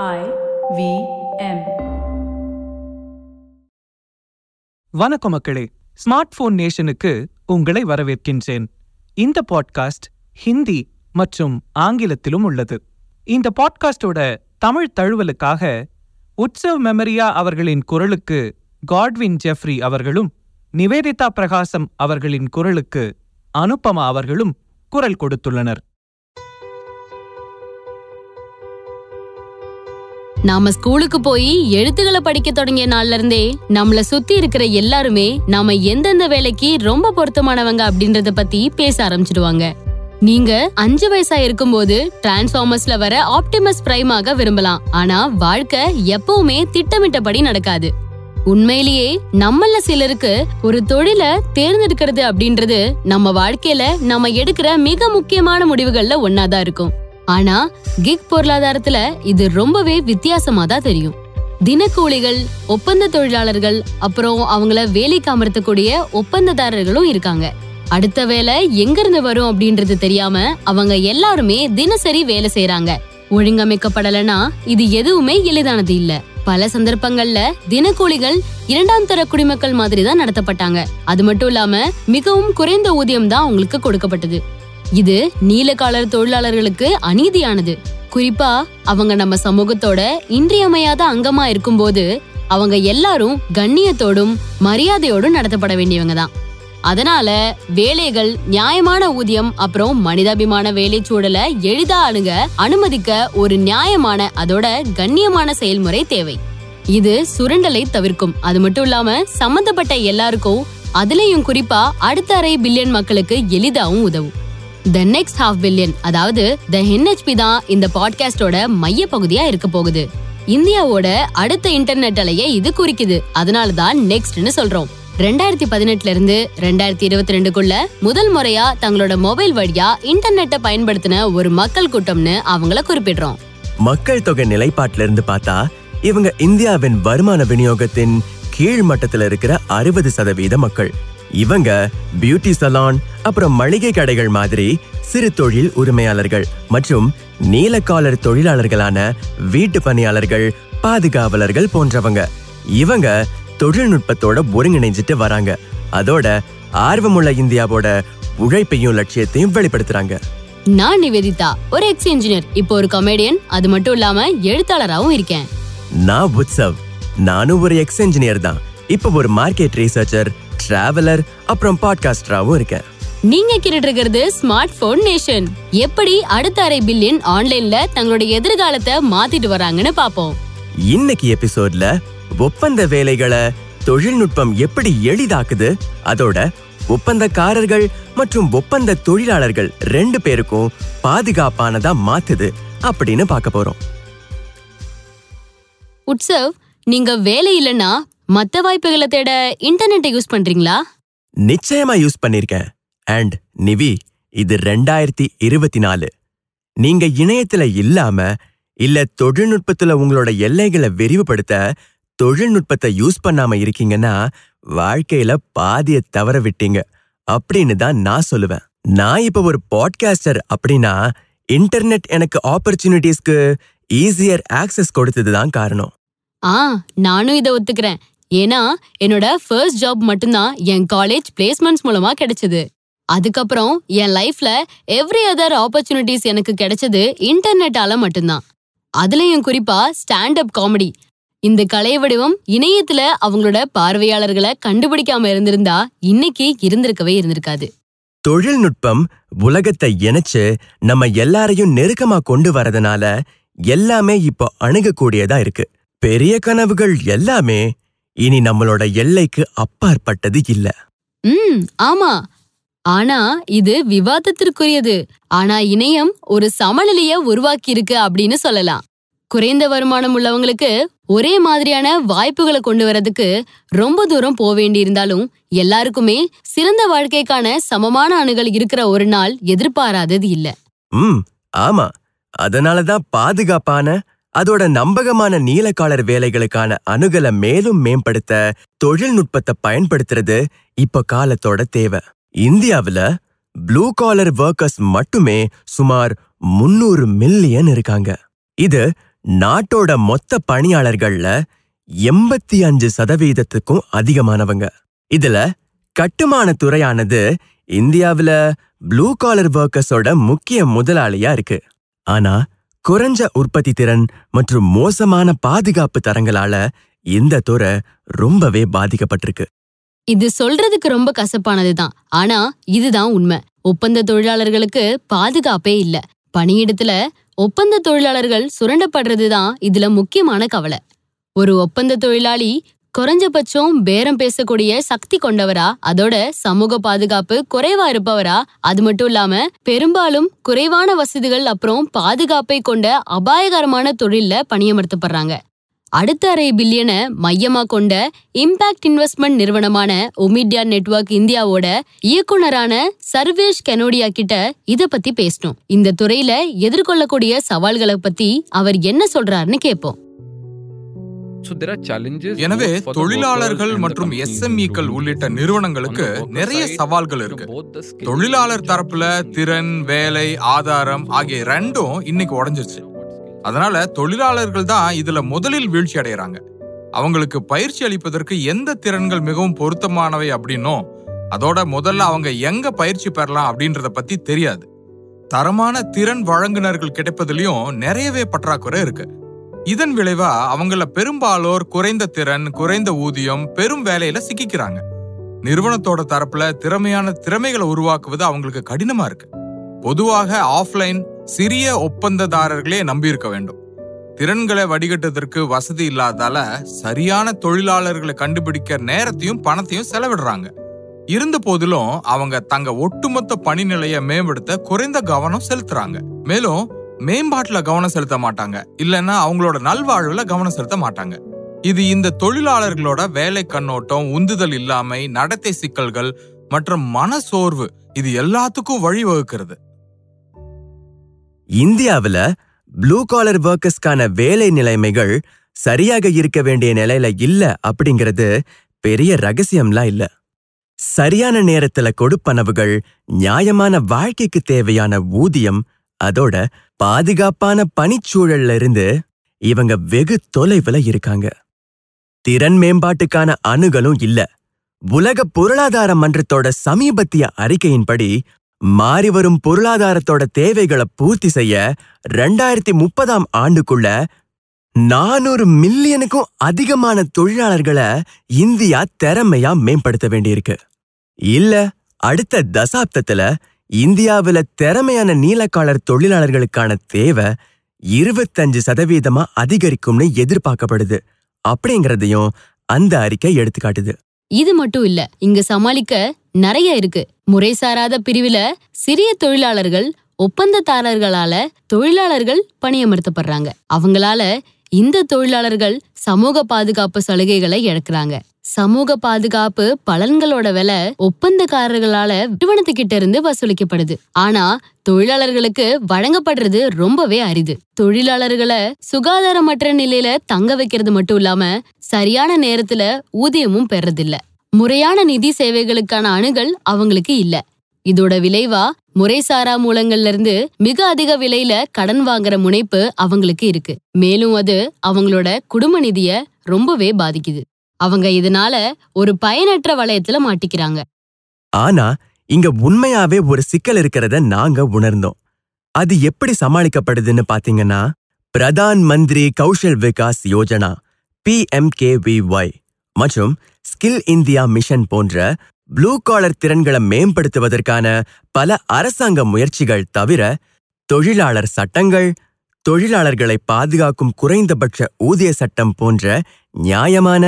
I V M வணக்கம் மக்களே. Smart phone நேஷனுக்கு உங்களை வரவேற்கின்றேன். இந்த பாட்காஸ்ட் ஹிந்தி மற்றும் ஆங்கிலத்திலும் உள்ளது. இந்த பாட்காஸ்டோட தமிழ் தழுவலுக்காக உற்சவ் மெமரியா அவர்களின் குரலுக்கு காட்வின் ஜெஃப்ரி அவர்களும் நிவேதிதா பிரகாசம் அவர்களின் குரலுக்கு அனுபமா அவர்களும் குரல் கொடுத்துள்ளனர். நாம ஸ்கூலுக்கு போய் எழுத்துக்களை படிக்க தொடங்கிய நாள்ல இருந்தே நம்மள சுத்தி இருக்கிற எல்லாருமே நாம எந்தெந்த வேலைக்கு ரொம்ப பொருத்தமானவங்க அப்படின்றத பத்தி பேச ஆரம்பிச்சிடுவாங்க. நீங்க அஞ்சு வயசா இருக்கும்போது டிரான்ஸ்ஃபார்மர்ஸ்ல வர ஆப்டிமஸ் பிரைமாக விரும்பலாம். ஆனா வாழ்க்கை எப்பவுமே திட்டமிட்டபடி நடக்காது. உண்மையிலேயே நம்மள சிலருக்கு ஒரு தொழில தேர்ந்தெடுக்கிறது அப்படின்றது நம்ம வாழ்க்கையில நம்ம எடுக்கிற மிக முக்கியமான முடிவுகள்ல ஒன்னாதான் இருக்கும். ஆனா கிக் பொருளாதாரத்துல இது ரொம்பவே வித்தியாசமா தான் தெரியும். தினக்கூலிகள் ஒப்பந்த தொழிலாளர்கள் அப்புறம் அவங்கள வேலைக்கு அமர்த்தக்கூடிய ஒப்பந்ததாரர்களும் இருக்காங்க. அடுத்த வேலை எங்க இருந்து வரும் அப்படின்றது தெரியாம அவங்க எல்லாருமே தினசரி வேலை செய்யறாங்க ஒழுங்கமைக்கப்படலனா இது எதுவுமே எளிதானது இல்ல. பல சந்தர்ப்பங்கள்ல தினக்கூலிகள் இரண்டாம் தர குடிமக்கள் மாதிரி தான் நடத்தப்பட்டாங்க. அது மட்டும் இல்லாம மிகவும் குறைந்த ஊதியம் தான் அவங்களுக்கு கொடுக்கப்பட்டது. இது நீலக்காலர் தொழிலாளர்களுக்கு அநீதியானது. குறிப்பா அவங்க நம்ம சமூகத்தோட இன்றியமையாத அங்கமா இருக்கும்போது அவங்க எல்லாரும் கண்ணியத்தோடும் மரியாதையோடும் நடத்தப்பட வேண்டியவங்க தான். அதனால வேலைகள் நியாயமான ஊதியம் அப்புறம் மனிதாபிமான வேலை சூழலை எளிதா அணுக அனுமதிக்க ஒரு நியாயமான அதோட கண்ணியமான செயல்முறை தேவை. இது சுரண்டலை தவிர்க்கும். அது மட்டும் இல்லாம சம்பந்தப்பட்ட எல்லாருக்கும் அதுலயும் குறிப்பா அடுத்த அரை பில்லியன் மக்களுக்கு எளிதாவும் உதவும். த நெக்ஸ்ட் ஹாஃப் பில்லியன் அதாவது த என்ஹெச்பி தான் இந்த பாட்காஸ்டோட மைய பகுதியா இருக்க போகுது. இந்தியாவோட அடுத்த இன்டர்நெட் அலையை இது குறிக்குது. அதனால தான் நெக்ஸ்ட்னு சொல்றோம். ரெண்டாயிரத்தி பதினெட்டுல இருந்து ரெண்டாயிரத்தி இருபத்தி ரெண்டுக்குள்ள முதல் முறையா தங்களோட மொபைல் வழியா இன்டர்நெட்டை பயன்படுத்தின ஒரு மக்கள் கூட்டம்னு அவங்கள குறிப்பிடுறோம். மக்கள் தொகை நிலைப்பாட்டில இருந்து பார்த்தா இவங்க இந்தியாவின் வருமான விநியோகத்தின் கீழ் மட்டத்துல இருக்கிற அறுபது சதவீத மக்கள். இவங்க பியூட்டி சலான் அப்புறம் மளிகை கடைகள் மாதிரி சிறு தொழில் உரிமையாளர்கள் மற்றும் நீலக்காலர் தொழிலாளர்களான வீட்டு பணியாளர்கள் பாதுகாவலர்கள் போன்றவங்க. இவங்க தொழில்நுட்பத்தோட ஒருங்கிணைஞ்சிட்டு வராங்க. அதோட ஆர்வமுள்ள இந்தியாவோட உழைப்பையும் லட்சியத்தையும் வெளிப்படுத்துறாங்க. நான் நிவேதிதா ஒரு எக்ஸ் இன்ஜினியர் இப்போ ஒரு கமெடியன் அது மட்டும் இல்லாம எழுத்தாளராகவும் இருக்கேன். நான் உத்சவ். நானும் ஒரு எக்ஸ் இன்ஜினியர் தான். இப்போ ஒரு மார்க்கெட் ரீசர்ச்சர் டிராவலர் அப்புறம் பாட்காஸ்டராகவும் இருக்கேன் நீங்க கேட்டுட்டு இருக்கிறது ஸ்மார்ட் போன் நேஷன் எப்படி அடுத்த அரை பில்லியன் ஆன்லைன்ல தங்களுடைய எதிர்காலத்தை மாத்திட்டு வராங்கன்னு பாப்போம். இன்னைக்கு எபிசோட்ல ஒப்பந்த வேலைகளை தொழில்நுட்பம் எப்படி எளிதாக்குது அதோட ஒப்பந்தக்காரர்கள் மற்றும் ஒப்பந்த தொழிலாளர்கள் ரெண்டு பேருக்கும் பாதுகாப்பானதா மாத்துது அப்படின்னு பார்க்க போறோம். உட்சவ் நீங்க வேலை இல்லைன்னா மத்த வாய்ப்புகளை தேட இன்டர்நெட்டை யூஸ் பண்றீங்களா? நிச்சயமா யூஸ் பண்ணிருக்கேன். அண்ட் நிவி இது ரெண்டாயிரத்தி இருபத்தி நாலு. நீங்க இணையத்துல இல்லாம இல்ல தொழில்நுட்பத்துல உங்களோட எல்லைகளை விரிவுபடுத்த தொழில்நுட்பத்தை யூஸ் பண்ணாம இருக்கீங்கன்னா வாழ்க்கையில பாதிய தவற விட்டீங்க. அப்படின்னு தான் நான் சொல்லுவேன். நான் இப்ப ஒரு பாட்காஸ்டர் அப்படின்னா இன்டர்நெட் எனக்கு ஆப்பர்ச்சுனிட்டிஸ்க்கு ஈஸியர் ஆக்சஸ் கொடுத்தது தான் காரணம். ஆ நானும் இதை ஒத்துக்கிறேன். ஏன்னா என்னோட ஃபர்ஸ்ட் ஜாப் மட்டும்தான் என் காலேஜ் பிளேஸ்மெண்ட்ஸ் மூலமா கிடைச்சது. அதுக்கப்புறம் என் லைஃப்ல எவ்ரி அதர் ஆப்பர்ச்சுனிட்டிஸ் எனக்கு கிடைச்சது இன்டர்நெட்டால மட்டும்தான். அதுலயும் குறிப்பா ஸ்டாண்ட் அப் காமெடி இந்த கலை வடிவம் இணையத்துல அவங்களோட பார்வையாளர்களை கண்டுபிடிக்காம இருந்திருந்தா இன்னைக்கு இருந்திருக்கவே இருந்திருக்காது. தொழில்நுட்பம் உலகத்தை இணைச்சு நம்ம எல்லாரையும் நெருக்கமா கொண்டு வரதுனால எல்லாமே இப்போ அணுகக்கூடியதா இருக்கு. பெரிய கனவுகள் எல்லாமே இனி நம்மளோட எல்லைக்கு அப்பாற்பட்டது இல்ல. ம் ஆமா. ஆனா இது விவாதத்திற்குரியது. ஆனா இணையம் ஒரு சமநிலைய உருவாக்கி இருக்கு அப்படின்னு சொல்லலாம். குறைந்த வருமானம் உள்ளவங்களுக்கு ஒரே மாதிரியான வாய்ப்புகளை கொண்டு வரதுக்கு ரொம்ப தூரம் போக வேண்டியிருந்தாலும் எல்லாருக்குமே சிறந்த வாழ்க்கைக்கான சமமான அணுகல் இருக்கிற ஒரு நாள் எதிர்பாராதது இல்ல. ம் ஆமா. அதனாலதான் பாதுகாப்பான அதோட நம்பகமான நீலக்காலர் வேலைகளுக்கான அணுகலை மேலும் மேம்படுத்த தொழில்நுட்பத்தை பயன்படுத்துறது இப்ப காலத்தோட தேவை. இந்தியாவுல ப்ளூ காலர் ஒர்க்கர்ஸ் மட்டுமே சுமார் முன்னூறு மில்லியன் இருக்காங்க. இது நாட்டோட மொத்த பணியாளர்கள்ல எண்பத்தி அஞ்சு சதவீதத்துக்கும் அதிகமானவங்க. இதுல கட்டுமான துறையானது இந்தியாவுல ப்ளூ காலர் ஒர்க்கர்ஸோட முக்கிய முதலாளியா இருக்கு. ஆனா குறைஞ்ச உற்பத்தி திறன் மற்றும் மோசமான பாதுகாப்பு தரங்களால இந்த துறை ரொம்பவே பாதிக்கப்பட்டிருக்கு. இது சொல்றதுக்கு ரொம்ப கசப்பானதுதான். ஆனா இதுதான் உண்மை. ஒப்பந்த தொழிலாளர்களுக்கு பாதுகாப்பே இல்ல. பணியிடத்துல ஒப்பந்த தொழிலாளர்கள் சுரண்டப்படுறதுதான் இதுல முக்கியமான கவலை. ஒரு ஒப்பந்த தொழிலாளி குறைஞ்சபட்சம் பேரம் பேசக்கூடிய சக்தி கொண்டவரா? அதோட சமூக பாதுகாப்பு குறைவா இருப்பவரா? அது மட்டும் இல்லாம பெரும்பாலும் குறைவான வசதிகள் அப்புறம் பாதுகாப்பை கொண்ட அபாயகரமான தொழில்ல பணியமர்த்தப்படுறாங்க. அடுத்த அரை பில்லியனை மையமா கொண்ட இம்பாக்ட் இன்வெஸ்ட்மெண்ட் நிறுவனமான ஒமிடியா நெட்வொர்க் இந்தியாவோட இயக்குனரான சர்வேஷ் கெனோடியா கிட்ட இத பத்தி பேசணும். இந்த துறையில எதிர்கொள்ளக்கூடிய சவால்களை பத்தி அவர் என்ன சொல்றாருன்னு கேட்போம் எனவே தொழிலாளர்கள் மற்றும் எஸ்எம்இக்கள் உள்ளிட்ட நிறுவனங்களுக்கு நிறைய சவால்கள் இருக்கு. தொழிலாளர் தரப்புல திறன் வேலை ஆதாரம் ஆகிய ரெண்டும் இன்னைக்கு உடைஞ்சிருச்சு. அதனால தொழிலாளர்கள் தான் இதுல முதலில் வீழ்ச்சி அடையறாங்க. அவங்களுக்கு பயிற்சி அளிப்பதற்கு எந்த திறன்கள் மிகவும் பொருத்தமானவை அப்படின்னும் அதோட முதல்ல அவங்க எங்க பயிற்சி பெறலாம் அப்படின்றத பத்தி தெரியாது. தரமான திறன் வழங்குனர்கள் கிடைப்பதிலையும் நிறையவே பற்றாக்குறை இருக்கு. இதன் விளைவா அவங்கள பெரும்பாலோர் குறைந்த திறன் குறைந்த ஊதியம் பெரும் வேலையில சிக்கிக்கிறாங்க. நிறுவனத்தோட தரப்புல திறமையான திறமைகளை உருவாக்குவது அவங்களுக்கு கடினமா இருக்கு. பொதுவாக ஆஃப்லைன் சிறிய ஒப்பந்ததாரர்களே நம்பியிருக்க வேண்டும். திறன்களை வடிகட்டுவதற்கு வசதி இல்லாதால சரியான தொழிலாளர்களை கண்டுபிடிக்க நேரத்தையும் பணத்தையும் செலவிடுறாங்க. இருந்த போதிலும் அவங்க தங்க ஒட்டுமொத்த பணி நிலையை மேம்படுத்த குறைந்த கவனம் செலுத்துறாங்க. மேலும் மேம்பாட்டுல கவனம் செலுத்த மாட்டாங்க. இல்லைன்னா அவங்களோட நல்வாழ்வுல கவனம் செலுத்த மாட்டாங்க. இது இந்த தொழிலாளர்களோட வேலை கண்ணோட்டம் உந்துதல் இல்லாமை நடத்தை சிக்கல்கள் மற்றும் மன சோர்வு இது எல்லாத்துக்கும் வழிவகுக்கிறது. இந்தியாவுல ப்ளூ காலர் ஒர்க்கர்ஸ்க்கான வேலை நிலைமைகள் சரியாக இருக்க வேண்டிய நிலையில இல்ல அப்படிங்கிறது பெரிய ரகசியம்லாம் இல்ல. சரியான நேரத்துல கொடுப்பனவுகள் நியாயமான வாழ்க்கைக்கு தேவையான ஊதியம் அதோட பாதுகாப்பான பணிச்சூழல்ல இருந்து இவங்க வெகு தொலைவுல இருக்காங்க. திறன் மேம்பாட்டுக்கான அணுகலும் இல்ல. உலக பொருளாதார மன்றத்தோட சமீபத்திய அறிக்கையின்படி மாறிவரும் பொருளாதாரத்தோட தேவைகளை பூர்த்தி செய்ய ரெண்டாயிரத்தி முப்பதாம் ஆண்டுக்குள்ள நானூறு மில்லியனுக்கும் அதிகமான தொழிலாளர்களை இந்தியா திறமையா மேம்படுத்த வேண்டியிருக்கு. இல்ல அடுத்த தசாப்தத்துல இந்தியாவுல திறமையான நீலக்காலர் தொழிலாளர்களுக்கான தேவை இருபத்தஞ்சு சதவீதமா அதிகரிக்கும்னு எதிர்பார்க்கப்படுது. அப்படிங்கறதையும் அந்த அறிக்கை எடுத்துக்காட்டுது. இது மட்டும் இல்ல இங்க சமாளிக்க நிறைய இருக்கு. முறைசாராத பிரிவுல சிறிய தொழிலாளர்கள் ஒப்பந்ததாரர்களால தொழிலாளர்கள் பணியமர்த்தப்படுறாங்க. அவங்களால இந்த தொழிலாளர்கள் சமூக பாதுகாப்பு சலுகைகளை இழக்கிறாங்க சமூக பாதுகாப்பு பலன்களோட விலை ஒப்பந்தக்காரர்களால நிறுவனத்துக்கிட்ட இருந்து வசூலிக்கப்படுது. ஆனா தொழிலாளர்களுக்கு வழங்கப்படுறது ரொம்பவே அரிது. தொழிலாளர்களை சுகாதாரமற்ற நிலையில தங்க வைக்கிறது மட்டும் இல்லாம சரியான நேரத்துல ஊதியமும் பெறதில்ல முறையான நிதி சேவைகளுக்கான அணுகல் அவங்களுக்கு இல்ல. இதோட விளைவா முறைசாரா மூலங்கள்ல இருந்து மிக அதிக விலையில கடன் வாங்குற முனைப்பு அவங்களுக்கு இருக்கு. மேலும் அது அவங்களோட குடும்ப நிதிய ரொம்பவே பாதிக்குது. அவங்க இதனால ஒரு பயனற்ற வளையத்துல மாட்டிக்கிறாங்க. ஆனா இங்க உண்மையாவே ஒரு சிக்கல் இருக்கிறத நாங்க உணர்ந்தோம். அது எப்படி சமாளிக்கப்படுதுன்னு பாத்தீங்கன்னா Pradhan Mantri Kaushal Vikas Yojana P M K V Y மற்றும் ஸ்கில் இந்தியா மிஷன் போன்ற ப்ளூ காலர் திறன்களை மேம்படுத்துவதற்கான பல அரசாங்க முயற்சிகள் தவிர தொழிலாளர் சட்டங்கள் தொழிலாளர்களை பாதுகாக்கும் குறைந்தபட்ச ஊதிய சட்டம் போன்ற நியாயமான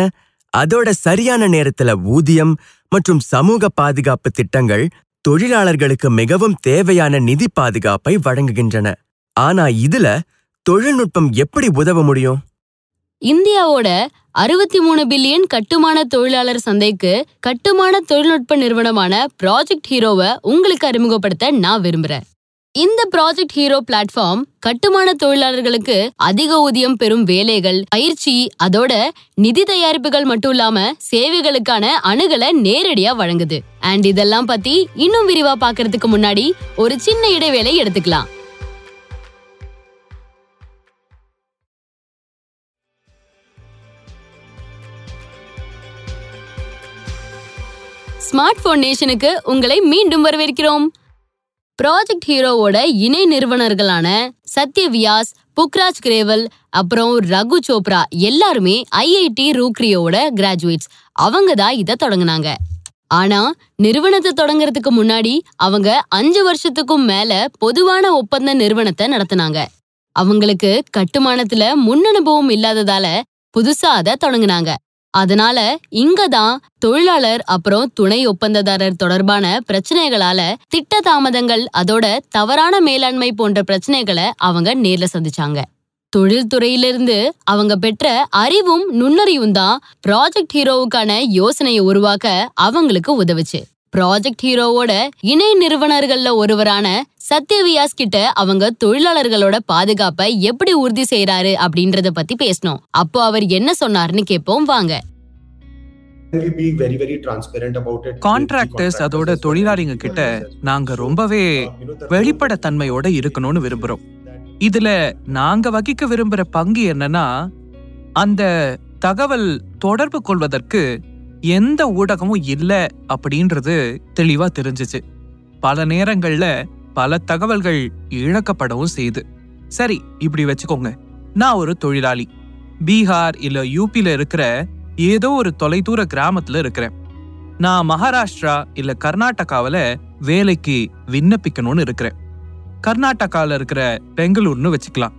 அதோட சரியான நேரத்துல ஊதியம் மற்றும் சமூக பாதுகாப்பு திட்டங்கள் தொழிலாளர்களுக்கு மிகவும் தேவையான நிதி பாதுகாப்பை வழங்குகின்றன. ஆனா இதுல தொழில்நுட்பம் எப்படி உதவ முடியும்? இந்தியாவோட அறுபத்தி மூணு பில்லியன் கட்டுமான தொழிலாளர் சந்தைக்கு கட்டுமான தொழில்நுட்ப நிறுவனமான ப்ராஜெக்ட் ஹீரோவை உங்களுக்கு அறிமுகப்படுத்த நான் விரும்புறேன். இந்த ப்ராஜெக்ட் ஹீரோ பிளாட்ஃபார்ம் கட்டுமான தொழிலாளர்களுக்கு அதிக ஊதியம் பெறும் வேலைகள் பயிற்சி அதோட நிதி தயாரிப்புகள் மட்டும் இல்லாம சேவைகளுக்கான அணுகலை நேரடியா வழங்குது. அண்ட் இதெல்லாம் பத்தி இன்னும் விரிவா பாக்குறதுக்கு முன்னாடி ஒரு சின்ன இடைவேளை எடுத்துக்கலாம். ஸ்மார்ட் போன் நேஷனுக்கு உங்களை மீண்டும் வரவேற்கிறோம். ப்ராஜெக்ட் ஹீரோவோட இணை நிறுவனர்களான சத்யவியாஸ் புக்ராஜ் கிரேவல் அப்புறம் ரகு சோப்ரா எல்லாருமே ஐஐடி ரூக்ரியோட கிராஜுவேட்ஸ் அவங்க தான் இதை தொடங்குனாங்க. ஆனா நிறுவனத்தை தொடங்குறதுக்கு முன்னாடி அவங்க அஞ்சு வருஷத்துக்கும் மேல பொதுவான ஒப்பந்த நிறுவனத்தை நடத்துனாங்க. அவங்களுக்கு கட்டுமானத்துல முன்னனுபவம் இல்லாததால புதுசா அதை தொடங்குனாங்க. அதனால இங்க தான் தொழிலாளர் அப்புறம் துணை ஒப்பந்ததாரர் தொடர்பான பிரச்சனைகளால திட்ட தாமதங்கள் அதோட தவறான மேலாண்மை போன்ற பிரச்சனைகளை அவங்க நேர்ல சந்திச்சாங்க. தொழில்துறையிலிருந்து அவங்க பெற்ற அறிவும் நுண்ணறிவும் தான் ப்ராஜெக்ட் ஹீரோவுக்கான யோசனையை உருவாக்க அவங்களுக்கு உதவுச்சு. ப்ராஜெக்ட் ஹீரோவோட இணை நிறுவனர்கள்ல ஒருவரான சத்யவியாஸ் கிட்ட அவங்க தொழிலாளர்களோட பாதுகாப்பை எப்படி உறுதி செய்யறாரு அப்படின்றத பத்தி பேசணும். அப்போ அவர் என்ன சொன்னாருன்னு கேட்போம் வாங்க. கான்ட்ராக்டர்ஸ் அதோட தொழிலாளிங்க கிட்ட நாங்க ரொம்பவே வெளிப்படைத்தன்மையோட இருக்கணும்னு விரும்புறோம். இதுல நாங்க வகிக்க விரும்புற பங்கு என்னன்னா அந்த தகவல் தொடர்பு கொள்வதற்கு எந்த ஊடகமும் இல்லை அப்படின்றது தெளிவா தெரிஞ்சுச்சு. பல நேரங்கள்ல பல தகவல்கள் இழக்கப்படவும் செய்யுது சரி இப்படி வச்சுக்கோங்க. நான் ஒரு தொழிலாளி. பீகார் இல்ல யூபியில இருக்கிற ஏதோ ஒரு தொலைதூர கிராமத்துல இருக்கிறேன். நான் மகாராஷ்டிரா இல்ல கர்நாடகாவில வேலைக்கு விண்ணப்பிக்கணும்னு இருக்கிறேன். கர்நாடகாவில் இருக்கிற பெங்களூர்னு வச்சுக்கலாம்.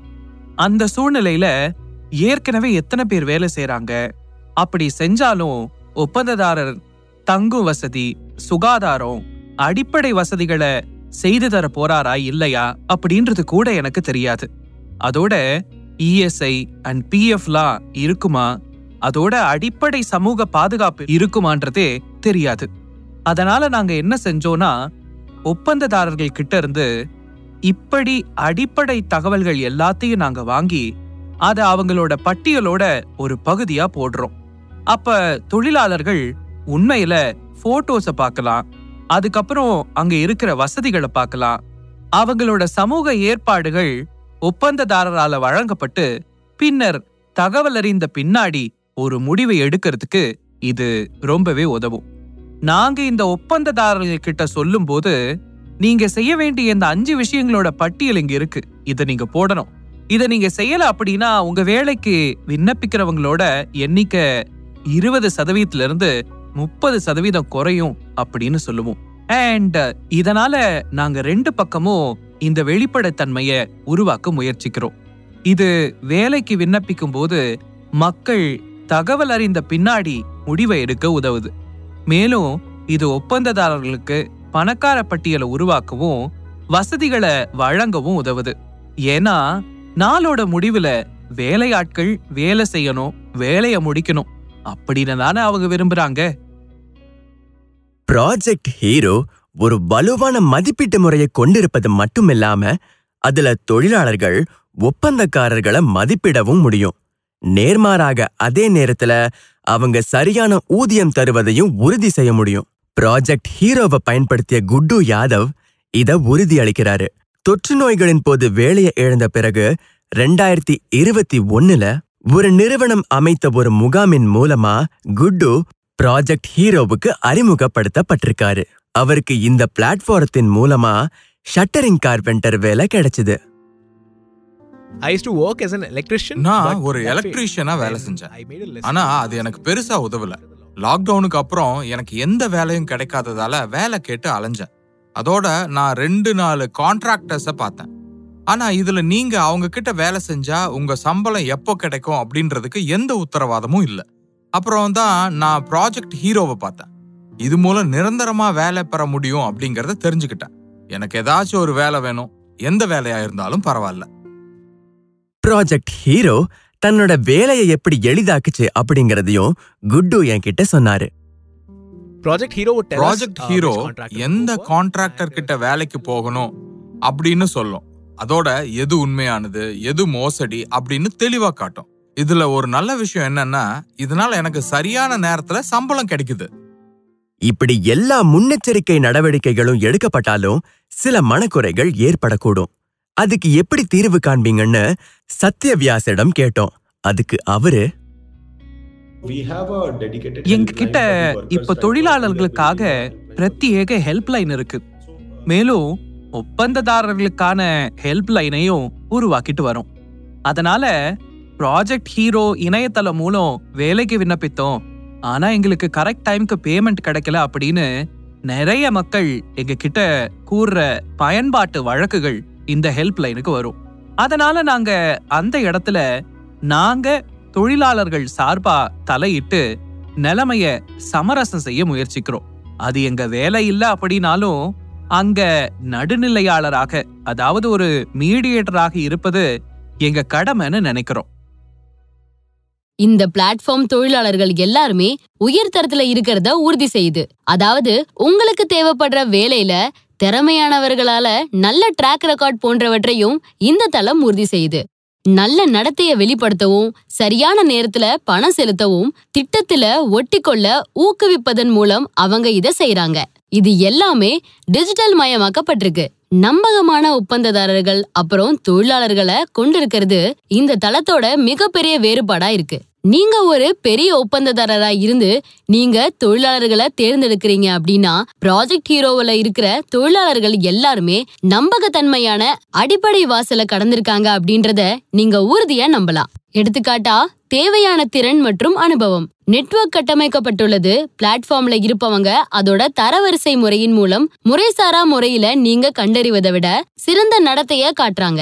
அந்த சூழ்நிலையில ஏற்கனவே எத்தனை பேர் வேலை செய்யறாங்க அப்படி செஞ்சாலும் ஒப்பந்ததாரர் தங்கும் வசதி சுகாதாரம் அடிப்படை வசதிகளை செய்து தர போறாரா இல்லையா அப்படின்றது கூட எனக்கு தெரியாது. அதோட இஎஸ்ஐ அண்ட் பிஎஃப்லாம் இருக்குமா? அதோட அடிப்படை சமூக பாதுகாப்பு இருக்குமான்றதே தெரியாது. அதனால நாங்க என்ன செஞ்சோம்னா ஒப்பந்ததாரர்கள் கிட்ட இருந்து இப்படி அடிப்படை தகவல்கள் எல்லாத்தையும் நாங்க வாங்கி அதை அவங்களோட பட்டியலோட ஒரு பகுதியா போடுறோம். அப்ப தொழிலாளர்கள் உண்மையில போட்டோஸ பார்க்கலாம். அதுக்கப்புறம் அங்க இருக்கிற வசதிகளை பார்க்கலாம். அவங்களோட சமூக ஏற்பாடுகள் ஒப்பந்ததாரரால வழங்கப்பட்டு பின்னர் தகவல் அறிந்த பின்னாடி ஒரு முடிவை எடுக்கிறதுக்கு இது ரொம்பவே உதவும். நாங்க இந்த ஒப்பந்ததாரர்கள் கிட்ட சொல்லும்போது நீங்க செய்ய வேண்டிய இந்த அஞ்சு விஷயங்களோட பட்டியல் இங்க இருக்கு. இதை நீங்க போடணும். இத நீங்க செய்யல அப்படின்னா உங்க வேலைக்கு விண்ணப்பிக்கிறவங்களோட எண்ணிக்கை இருபது சதவீதத்துல இருந்து முப்பது சதவீதம் குறையும் அப்படின்னு சொல்லுவோம். அண்ட் இதனால நாங்க ரெண்டு பக்கமும் இந்த வெளிப்படைத்தன்மைய உருவாக்க முயற்சிக்கிறோம். இது வேலைக்கு விண்ணப்பிக்கும் போது மக்கள் தகவல் அறிந்த பின்னாடி முடிவை எடுக்க உதவுது. மேலும் இது ஒப்பந்ததாரர்களுக்கு பணக்கார பட்டியலை உருவாக்கவும் வசதிகளை வழங்கவும் உதவுது. ஏன்னா நாளோட முடிவுல வேலையாட்கள் வேலை செய்யணும் வேலையை முடிக்கணும். அப்படின்னு தானே அவங்க விரும்புறாங்க. ப்ராஜெக்ட் ஹீரோ ஒரு வலுவான மதிப்பீட்டு முறையை கொண்டிருப்பது மட்டுமில்லாம அதுல தொழிலாளர்கள் ஒப்பந்தக்காரர்களை மதிப்பிடவும் முடியும். நேர்மாறாக அதே நேரத்துல அவங்க சரியான ஊதியம் தருவதையும் உறுதி செய்ய முடியும். ப்ராஜெக்ட் ஹீரோவை பயன்படுத்திய குட்டு யாதவ் இத உறுதியளிக்கிறாரு தொற்று நோய்களின் போது வேலையை இழந்த பிறகு ரெண்டாயிரத்தி இருபத்தி ஒன்னுல ஒரு நிறுவனம் அமைத்த ஒரு முகாமின் மூலமா குட்டு ப்ராஜெக்ட் ஹீரோவுக்கு அறிமுகப்படுத்தப்பட்டிருக்காரு அவருக்கு இந்த பிளாட்ஃபாரத்தின் மூலமா ஷட்டரிங் கார்பெண்டர் வேலை கிடைச்சது I used to work as an electrician. நான் ஒரு electrician-ஆ வேலை செஞ்சேன். I made a lesson. ஆனா அது எனக்கு பெருசா உதவல லாக்டவுனுக்கு அப்புறம் எனக்கு எந்த வேலையும் கிடைக்காததால வேலை கேட்டு அலைஞ்சேன் அதோட நான் ரெண்டு நாலு கான்ட்ராக்டர்ஸ பார்த்தேன் ஆனா இதுல நீங்க அவங்க கிட்ட வேலை செஞ்சா உங்க சம்பளம் எப்போ கிடைக்கும் அப்படின்றதுக்கு எந்த உத்தரவாதமும் இல்ல. அப்புறம் தான் நான் ப்ராஜெக்ட் ஹீரோவை பார்த்தேன். இது மூலம் நிரந்தரமா வேலை பெற முடியும் அப்படிங்கறத தெரிஞ்சுக்கிட்டேன். எனக்கு ஏதாச்சும் ஒரு வேலை வேணும். எந்த வேலையா இருந்தாலும் பரவாயில்ல. ப்ராஜெக்ட் ஹீரோ தன்னோட வேலையை எப்படி எளிதாக்குச்சு அப்படிங்கறதையும் குட்டு என்கிட்ட சொன்னாரு. ப்ராஜெக்ட் ஹீரோ contractor to எந்த கான்ட்ராக்டர் கிட்ட வேலைக்கு போகணும் அப்படின்னு சொல்லும். அதோட எது உண்மையானது எது மோசடி அப்படின்னு தெளிவா காட்டும். இதுல ஒரு நல்ல விஷயம் என்னன்னா இதனால எனக்கு சரியான நேரத்துல சம்பளம் கிடைக்குது. இப்படி எல்லா முன்னெச்சரிக்கை நடவடிக்கைகளும் எடுக்கப்பட்டாலும் சில மனக்குறைகள் ஏற்படக்கூடும். அதுக்கு எப்படி தீர்வு காண்பீங்கன்னு சத்யவியாசிடம் கேட்டோம். அதுக்கு அவரு எங்க கிட்ட இப்ப தொழிலாளர்களுக்காக பிரத்யேக ஹெல்ப்லைன் இருக்கு. மேலும் ஒப்பந்ததாரர்களுக்கான ஹெல்ப் லைனையும் உருவாக்கிட்டு வரோம். அதனால ப்ராஜெக்ட் ஹீரோ இணையதளம் மூலம் வேலைக்கு விண்ணப்பித்தோம். ஆனா எங்களுக்கு கரெக்ட் டைம்க்கு பேமெண்ட் கிடைக்கல அப்படின்னு நிறைய மக்கள் எங்க கிட்ட கூறுற பயன்பாட்டு வழக்குகள் இந்த ஹெல்ப் லைனுக்கு வரும். அதனால நாங்க அந்த இடத்துல நாங்க தொழிலாளர்கள் சார்பா தலையிட்டு நிலைமைய சமரசம் செய்ய முயற்சிக்கிறோம். அது எங்க வேலை இல்லை அப்படின்னாலும் அங்க நடுநிலையாளராக அதாவது ஒரு மீடியேட்டராக இருப்பது எங்க கடமைன்னு நினைக்கிறோம். இந்த பிளாட்ஃபார்ம் தொழிலாளர்கள் எல்லாருமே உயர்தரத்துல இருக்கிறத உறுதி செய்யுது. அதாவது உங்களுக்கு தேவைப்படுற வேலையில திறமையானவர்களால நல்ல ட்ராக் ரெக்கார்ட் போன்றவற்றையும் இந்த தளம் உறுதி செய்யுது. நல்ல நடத்தைய வெளிப்படுத்தவும் சரியான நேரத்துல பணம் செலுத்தவும் திட்டத்துல ஒட்டிக்கொள்ள ஊக்குவிப்பதன் மூலம் அவங்க இதை செய்யறாங்க இது எல்லாமே டிஜிட்டல் மயமாக்கப்பட்டிருக்கு. நம்பகமான ஒப்பந்ததாரர்கள் அப்புறம் தொழிலாளர்களை கொண்டிருக்கிறது இந்த தளத்தோட மிகப்பெரிய வேறுபாடா இருக்கு. நீங்க ஒரு பெரிய ஒப்பந்ததாரரா இருந்து நீங்க தொழிலாளர்களை தேர்ந்தெடுக்கிறீங்க அப்படின்னா ப்ராஜெக்ட் ஹீரோவில் இருக்கிற தொழிலாளர்கள் எல்லாருமே நம்பகத்தன்மையான அடிப்படை வாசலை கடந்திருக்காங்க அப்படின்றத நீங்க உறுதியா நம்பலாம். எடுத்துக்காட்டா தேவையான திறன் மற்றும் அனுபவம். நெட்வொர்க் கட்டமைக்கப்பட்டுள்ளது பிளாட்ஃபார்ம்ல இருப்பவங்க அதோட தரவரிசை முறையின் மூலம் முறைசாரா முறையில நீங்க கண்டறிவதை விட சிறந்த நடத்தைய காட்டுறாங்க.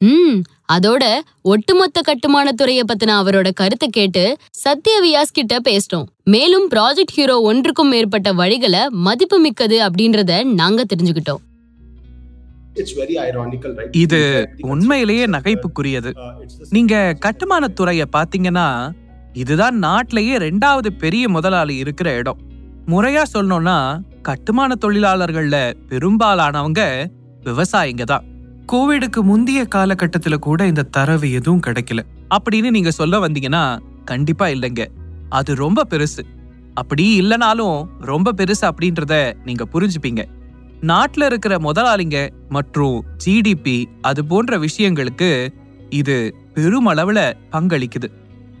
ம் அதோட ஒட்டுமொத்த கட்டுமான துறைய பத்தின அவரோட கருத்தை கேட்டு சத்ய வியாஸ் கிட்ட பேசிட்டோம். மேலும் ப்ராஜெக்ட் ஹீரோ ஒன்றுக்கும் மேற்பட்ட வழிகளை மதிப்பு மிக்கது அப்படின்றத நாங்க தெரிஞ்சுக்கிட்டோம். இது உண்மையிலேயே நகைப்புக்குரியது. நீங்க கட்டுமானத் துறைய பாத்தீங்கன்னா இதுதான் நாட்டிலேயே ரெண்டாவது பெரிய முதலாளி இருக்கிற இடம். முறையா சொல்லணும்னா கட்டுமான தொழிலாளர்கள்ல பெரும்பாலானவங்க விவசாயிங்க தான். கோவிடுக்கு முந்தைய காலகட்டத்துல கூட இந்த தரவு எதுவும் கிடைக்கல. அப்படின்னு நீங்க சொல்ல வந்தீங்கன்னா கண்டிப்பா இல்லைங்க. அது ரொம்ப பெருசு. அப்படி இல்லைனாலும் ரொம்ப பெருசு அப்படின்றத நீங்க புரிஞ்சுப்பீங்க. நாட்டில் இருக்கிற முதலாளிங்க மற்றும் ஜிடிபி அது போன்ற விஷயங்களுக்கு இது பெருமளவுல பங்களிக்குது.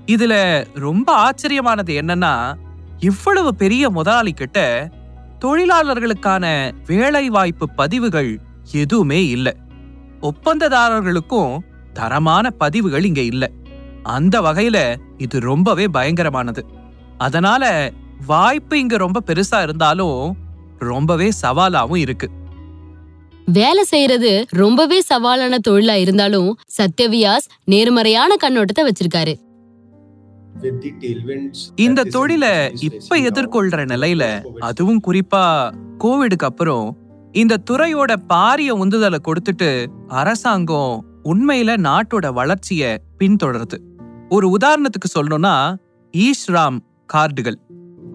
இதுல ரொம்ப ஆச்சரியமானது என்னன்னா இவ்வளவு பெரிய முதலாளி கிட்ட தொழிலாளர்களுக்கான வேலை வாய்ப்பு பதிவுகள் எதுவுமே இல்லை. ஒப்பந்ததாரர்களுக்கும் தரமான பதிவுகள் இங்க இல்ல. அந்த வகையில இது ரொம்பவே பயங்கரமானது. அதனால வாய்ப்பு இங்க ரொம்ப பெருசா இருந்தாலும் ரொம்பவே சவாலாவும் இருக்கு. வேலை செய்யறது ரொம்பவே சவாலான தொழிலா இருந்தாலும் சத்யவியாஸ் நேர்மறையான கண்ணோட்டத்தை வச்சிருக்காரு. இந்த தொழில இப்ப எதிர்கொள்ற நிலையில அதுவும் குறிப்பா கோவிடுக்கு அப்புறம் இந்த துறையோட பாரிய உந்துதலை கொடுத்துட்டு அரசாங்கம் உண்மையில நாட்டோட வளர்ச்சிய பின்தொடருது. ஒரு உதாரணத்துக்கு சொல்லணும்னா ஈஸ்ராம் கார்டுகள்.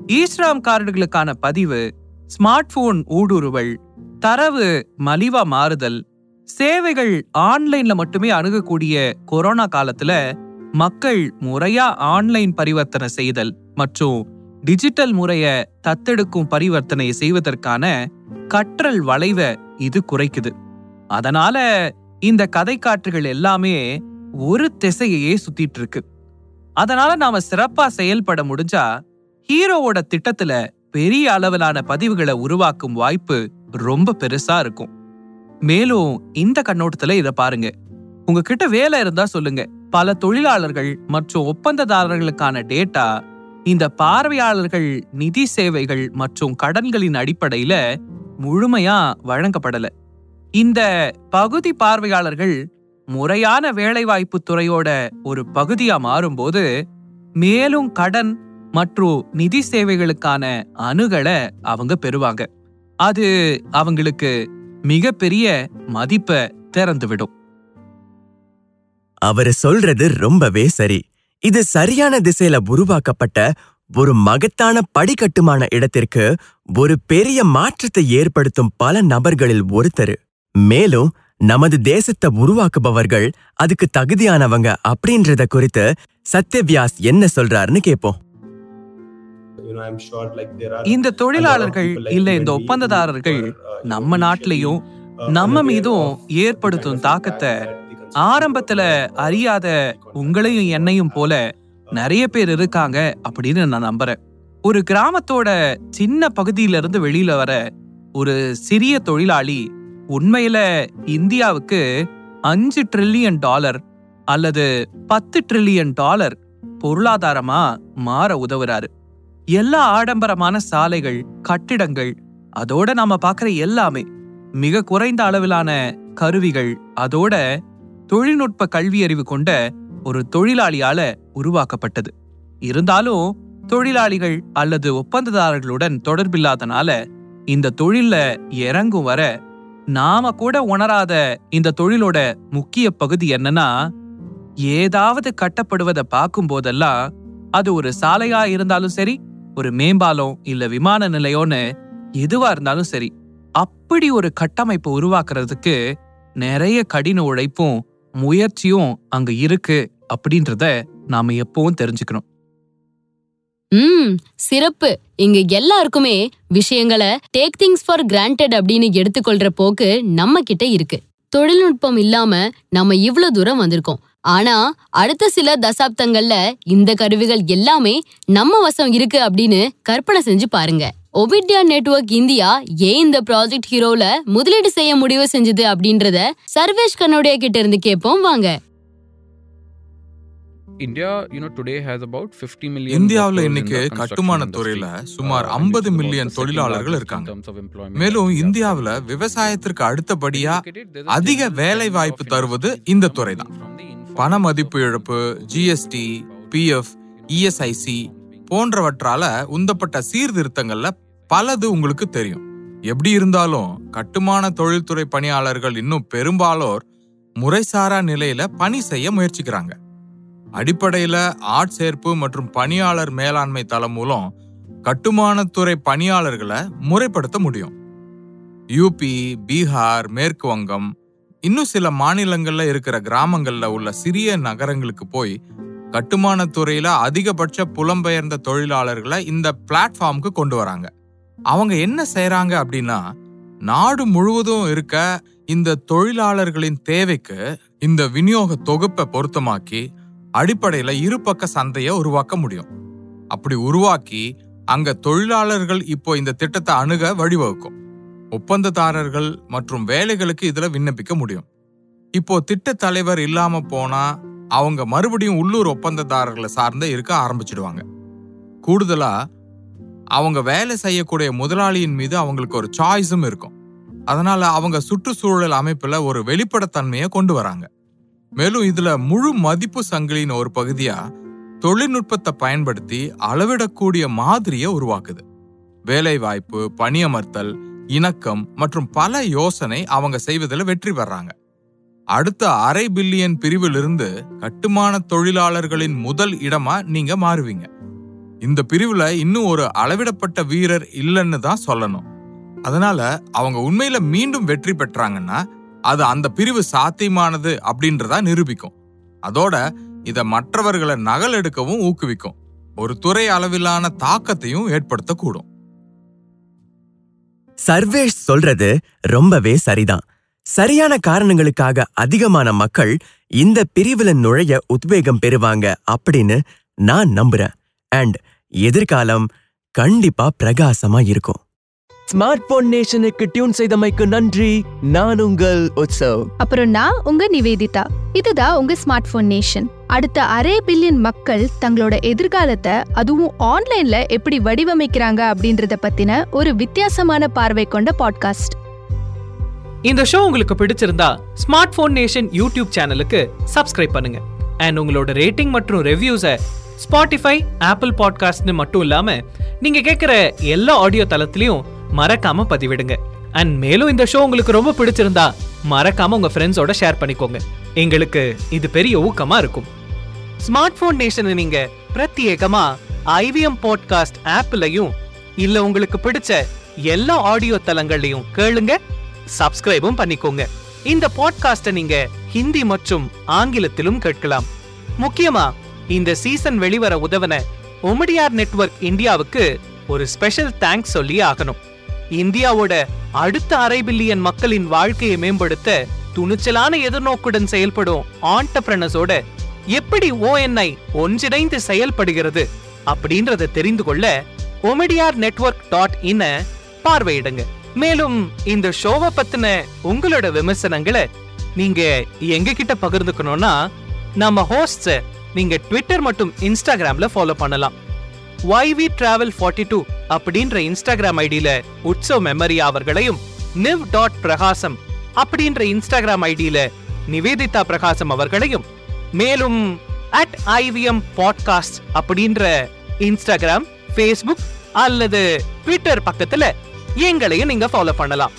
ஈஸ்ராம் கார்டுகளுக்கான பதிவு ஸ்மார்ட் போன் ஊடுருவல் தரவு மலிவா மாறுதல் சேவைகள் ஆன்லைன்ல மட்டுமே அணுகக்கூடிய கொரோனா காலத்துல மக்கள் முறையா ஆன்லைன் பரிவர்த்தனை செய்தல் மற்றும் டிஜிட்டல் முறைய தத்தெடுக்கும் பரிவர்த்தனை செய்வதற்கான கற்றல் வளைவை இது குறைக்குது. அதனால இந்த கதை காற்றுகள் எல்லாமே ஒரு திசையையே சுத்திட்டு இருக்கு அதனால நாம சிறப்பா செயல்பட முடிஞ்சா ஹீரோவோட திட்டத்துல பெரிய அளவிலான பதிவுகளை உருவாக்கும் வாய்ப்பு ரொம்ப பெருசா இருக்கும். மேலும் இந்த கண்ணோட்டத்துல இத பாருங்க. உங்ககிட்ட வேலை இருந்தா சொல்லுங்க. பல தொழிலாளர்கள் மற்றும் ஒப்பந்ததாரர்களுக்கான டேட்டா இந்த பார்வையாளர்கள் நிதி சேவைகள் மற்றும் கடன்களின் அடிப்படையில முழுமையா வழங்கப்படல. இந்த பகுதி பார்வையாளர்கள் முறையான வேலைவாய்ப்பு துறையோட ஒரு பகுதியா மாறும்போது மேலும் கடன் மற்றும் நிதி சேவைகளுக்கான அணுகலை அவங்க பெறுவாங்க. அது அவங்களுக்கு மிகப்பெரிய மதிப்பை திறந்துவிடும். அவரு சொல்றது ரொம்பவே சரி. இது சரியான திசையில உருவாக்கப்பட்ட ஒரு மகத்தான படிக்கட்டுமான இடத்திற்கு ஒரு பெரிய மாற்றத்தை ஏற்படுத்தும் பல நபர்களில் ஒருத்தர். மேலும் நமது தேசத்தை உருவாக்குபவர்கள் அதுக்கு தகுதியானவங்க அப்படின்றத குறித்து சத்யவியாஸ் என்ன சொல்றாருன்னு கேட்போம் இந்த தொழிலாளர்கள் இல்ல இந்த ஒப்பந்ததாரர்கள் நம்ம நாட்டிலையும் நம்ம மீதும் ஏற்படுத்தும் தாக்கத்தை ஆரம்பத்துல அறியாத உங்களையும் என்னையும் போல நிறைய பேர் இருக்காங்க அப்படின்னு நான் நம்புறேன். ஒரு கிராமத்தோட சின்ன பகுதியில இருந்து வெளியில வர ஒரு சிறிய தொழிலாளி உண்மையில இந்தியாவுக்கு அஞ்சு ட்ரில்லியன் டாலர் அல்லது பத்து ட்ரில்லியன் டாலர் பொருளாதாரமா மாற உதவுறாரு. எல்லா ஆடம்பரமான சாலைகள் கட்டிடங்கள் அதோட நாம பாக்குற எல்லாமே மிக குறைந்த அளவிலான கருவிகள் அதோட தொழில்நுட்ப கல்வியறிவு கொண்ட ஒரு தொழிலாளியால உருவாக்கப்பட்டது. இருந்தாலும் தொழிலாளிகள் அல்லது ஒப்பந்ததாரர்களுடன் தொடர்பில்லாதனால இந்த தொழில்ல இறங்கும் வர நாம கூட உணராத இந்த தொழிலோட முக்கிய பகுதி என்னன்னா ஏதாவது கட்டப்படுவதை பார்க்கும் போதெல்லாம் அது ஒரு சாலையா இருந்தாலும் சரி ஒரு மேம்பாலம் இல்ல விமான நிலையம்னு எதுவா இருந்தாலும் சரி அப்படி ஒரு கட்டமைப்பு உருவாக்குறதுக்கு நிறைய கடின உழைப்பும் முயற்சியும் அங்க இருக்கு அப்படின்றத நாம எப்பவும் தெரிஞ்சுக்கணும். ம் சிறப்பு. இங்க எல்லாருக்குமே விஷயங்களை டேக் திங்ஸ் ஃபார் கிராண்டட் அப்படின்னு எடுத்துக்கொள்ற போக்கு நம்ம கிட்ட இருக்கு. தொழில்நுட்பம் இல்லாம நம்ம இவ்வளவு தூரம் வந்திருக்கோம். ஆனா அடுத்த சில தசாப்தங்கள்ல இந்த கருவிகள் எல்லாமே நம்ம வசம் இருக்கு அப்படின்னு கற்பனை செஞ்சு பாருங்க. ஒபிட்யா நெட்வொர்க் இந்தியா ஏன் இந்த ப்ராஜெக்ட் ஹீரோல முதலீடு செய்ய முடிவு செஞ்சது அப்படின்றத சர்வேஷ் கன்னோடியா கிட்ட இருந்து கேட்போம் வாங்க. இந்தியாவுல இன்னைக்கு கட்டுமான. துறையில Uh, சுமார் and 50 it's about மில்லியன் தொழிலாளர்கள் இருக்காங்க. மேலும். இந்தியாவுல விவசாயத்திற்கு அடுத்தபடியா அதிக வேலை வாய்ப்பு தருவது இந்த the informal பண மதிப்பு இழப்பு ஜிஎஸ்டி பிஎஃப் இஎஸ்ஐசி போன்றவற்றால உந்தப்பட்ட சீர்திருத்தங்கள்ல பலது உங்களுக்கு தெரியும். எப்படி இருந்தாலும் கட்டுமான தொழில்துறை பணியாளர்கள் இன்னும் பெரும்பாலோர் முறைசாரா நிலையில பணி செய்ய முயற்சிக்கிறாங்க. அடிப்படையில ஆட்சேர்ப்பு மற்றும் பணியாளர் மேலாண்மை தளம் மூலம் கட்டுமானத்துறை பணியாளர்களை முறைப்படுத்த முடியும். யூபி பீகார் மேற்கு வங்கம் இன்னும் சில மாநிலங்கள்ல இருக்கிற கிராமங்கள்ல உள்ள சிறிய நகரங்களுக்கு போய் கட்டுமானத்துறையில் அதிகபட்ச புலம்பெயர்ந்த தொழிலாளர்களை இந்த பிளாட்ஃபார்முக்கு கொண்டு வராங்க. அவங்க என்ன செய்கிறாங்க அப்படின்னா நாடு முழுவதும் இருக்க இந்த தொழிலாளர்களின் தேவைக்கு இந்த விநியோக தொகுப்பை பொருத்தமாக்கி அடிப்படையில இருபக்க சந்தையை உருவாக்க முடியும். அப்படி உருவாக்கி அங்க தொழிலாளர்கள் இப்போ இந்த திட்டத்தை அணுக வழிவகுக்கும். ஒப்பந்ததாரர்கள் மற்றும் வேலைகளுக்கு இதுல விண்ணப்பிக்க முடியும். இப்போ திட்ட தலைவர் இல்லாம போனா அவங்க மறுபடியும் உள்ளூர் ஒப்பந்ததாரர்களை சார்ந்து இருக்க ஆரம்பிச்சிடுவாங்க. கூடுதலா அவங்க வேலை செய்யக்கூடிய முதலாளியின் மீது அவங்களுக்கு ஒரு சாய்ஸும் இருக்கும். அதனால அவங்க சுற்றுச்சூழல் அமைப்புல ஒரு வெளிப்படத்தன்மையை கொண்டு வராங்க. மேலும் இதுல முழு மதிப்பு சங்கிலியின் ஒரு பகுதியா தொழில்நுட்பத்தை பயன்படுத்தி அளவிடக்கூடிய மாதிரியை உருவாக்குது. வேலை வாய்ப்பு பணியமர்த்தல் இணக்கம் மற்றும் பல யோசனை அவங்க செய்வதில் வெற்றி பெறாங்க. அடுத்த அரை பில்லியன் பிரிவிலிருந்து கட்டுமான தொழிலாளர்களின் முதல் இடமா நீங்க மாறுவீங்க. இந்த பிரிவுல இன்னும் ஒரு அளவிடப்பட்ட வீரர் இல்லைன்னு தான் சொல்லணும். அதனால அவங்க உண்மையில மீண்டும் வெற்றி பெற்றாங்கன்னா அது அந்த பிரிவு சாத்தியமானது அப்படின்றதா நிரூபிக்கும். அதோட இத மற்றவர்களை நகல் எடுக்கவும் ஊக்குவிக்கும். ஒரு துறை அளவிலான தாக்கத்தையும் ஏற்படுத்தக்கூடும். சர்வேஷ் சொல்றது ரொம்பவே சரிதான். சரியான காரணங்களுக்காக அதிகமான மக்கள் இந்த பிரிவுல நுழைய உத்வேகம் பெறுவாங்க அப்படின்னு நான் நம்புறேன். அண்ட் எதிர்காலம் கண்டிப்பா பிரகாசமா இருக்கும். ஸ்மார்ட் போன் நேஷனுக்கு டியூன் செய்தமைக்கு நன்றி. நான் உங்கள் உற்சவ் அப்புறம் நான் உங்க நிவேதிதா. இதுதான் உங்க ஸ்மார்ட் போன் நேஷன் அடுத்த அரை பில்லியன் மக்கள் தங்களோட எதிர்காலத்தை அதுவும் ஆன்லைன்ல எப்படி வடிவமைக்கிறாங்க அப்படின்றத பத்தின ஒரு வித்தியாசமான பார்வை கொண்ட பாட்காஸ்ட் இந்த ஷோ உங்களுக்கு பிடிச்சிருந்தா ஸ்மார்ட் போன் நேஷன் யூடியூப் சேனலுக்கு சப்ஸ்கிரைப் பண்ணுங்க. அண்ட் உங்களோட ரேட்டிங் மற்றும் ரெவ்யூஸை ஸ்பாட்டிஃபை ஆப்பிள் பாட்காஸ்ட்னு மட்டும் இல்லாம நீங்க கேட்குற எல்லா ஆடியோ தளத்திலையும் மறக்காம பதிவிடுங்க. அண்ட் மேலும் இந்த ஷோ உங்களுக்கு ரொம்ப பிடிச்சிருந்தா மறக்காம உங்க ஃப்ரெண்ட்ஸோட ஷேர் பண்ணிக்கோங்க. எங்களுக்கு இது பெரிய ஊக்கமா இருக்கும். ஸ்மார்ட் போன் நேஷனை நீங்க பிரத்யேகமா ஐவிஎம் பாட்காஸ்ட் ஆப்லயும் இல்ல உங்களுக்கு பிடிச்ச எல்லா ஆடியோ தளங்கள்லயும் கேளுங்க சப்ஸ்கிரைபும் பண்ணிக்கோங்க. இந்த பாட்காஸ்ட நீங்க ஹிந்தி மற்றும் ஆங்கிலத்திலும் கேட்கலாம். முக்கியமா இந்த சீசன் வெளிவர உதவன ஒமடியார் நெட்வொர்க் இந்தியாவுக்கு ஒரு ஸ்பெஷல் தேங்க்ஸ் சொல்லி ஆகணும். இந்தியாவோட அடுத்த அரை பில்லியன் மக்களின் வாழ்க்கையை மேம்படுத்த துணிச்சலான எதிர்நோக்குடன் செயல்படும் ஆண்டப்ரனஸோட எப்படி ஓஎன்ஐ ஒன்றிணைந்து செயல்படுகிறது அப்படின்றத தெரிந்து கொள்ள கொமெடியார் நெட்வொர்க் டாட் இன்ன பார்வையிடுங்க. மேலும் இந்த ஷோவை பத்தின உங்களோட விமர்சனங்களை நீங்க எங்க கிட்ட பகிர்ந்துக்கணும்னா நம்ம ஹோஸ்ட நீங்க ட்விட்டர் மற்றும் இன்ஸ்டாகிராம்ல ஃபாலோ பண்ணலாம். YV டிராவல் ஃபார்ட்டி டூ அப்படின்ற இன்ஸ்டாகிராம் ஐடியில உற்சவ் மெமரி அவர்களையும் நிவ் டாட் பிரகாசம் அப்படின்ற இன்ஸ்டாகிராம் ஐடியில நிவேதிதா பிரகாசம் அவர்களையும் மேலும் at I V M podcast அப்படின்ற இன்ஸ்டாகிராம் ஃபேஸ்புக் அல்லது ட்விட்டர் பக்கத்துல எங்களையும் நீங்க ஃபாலோ பண்ணலாம்.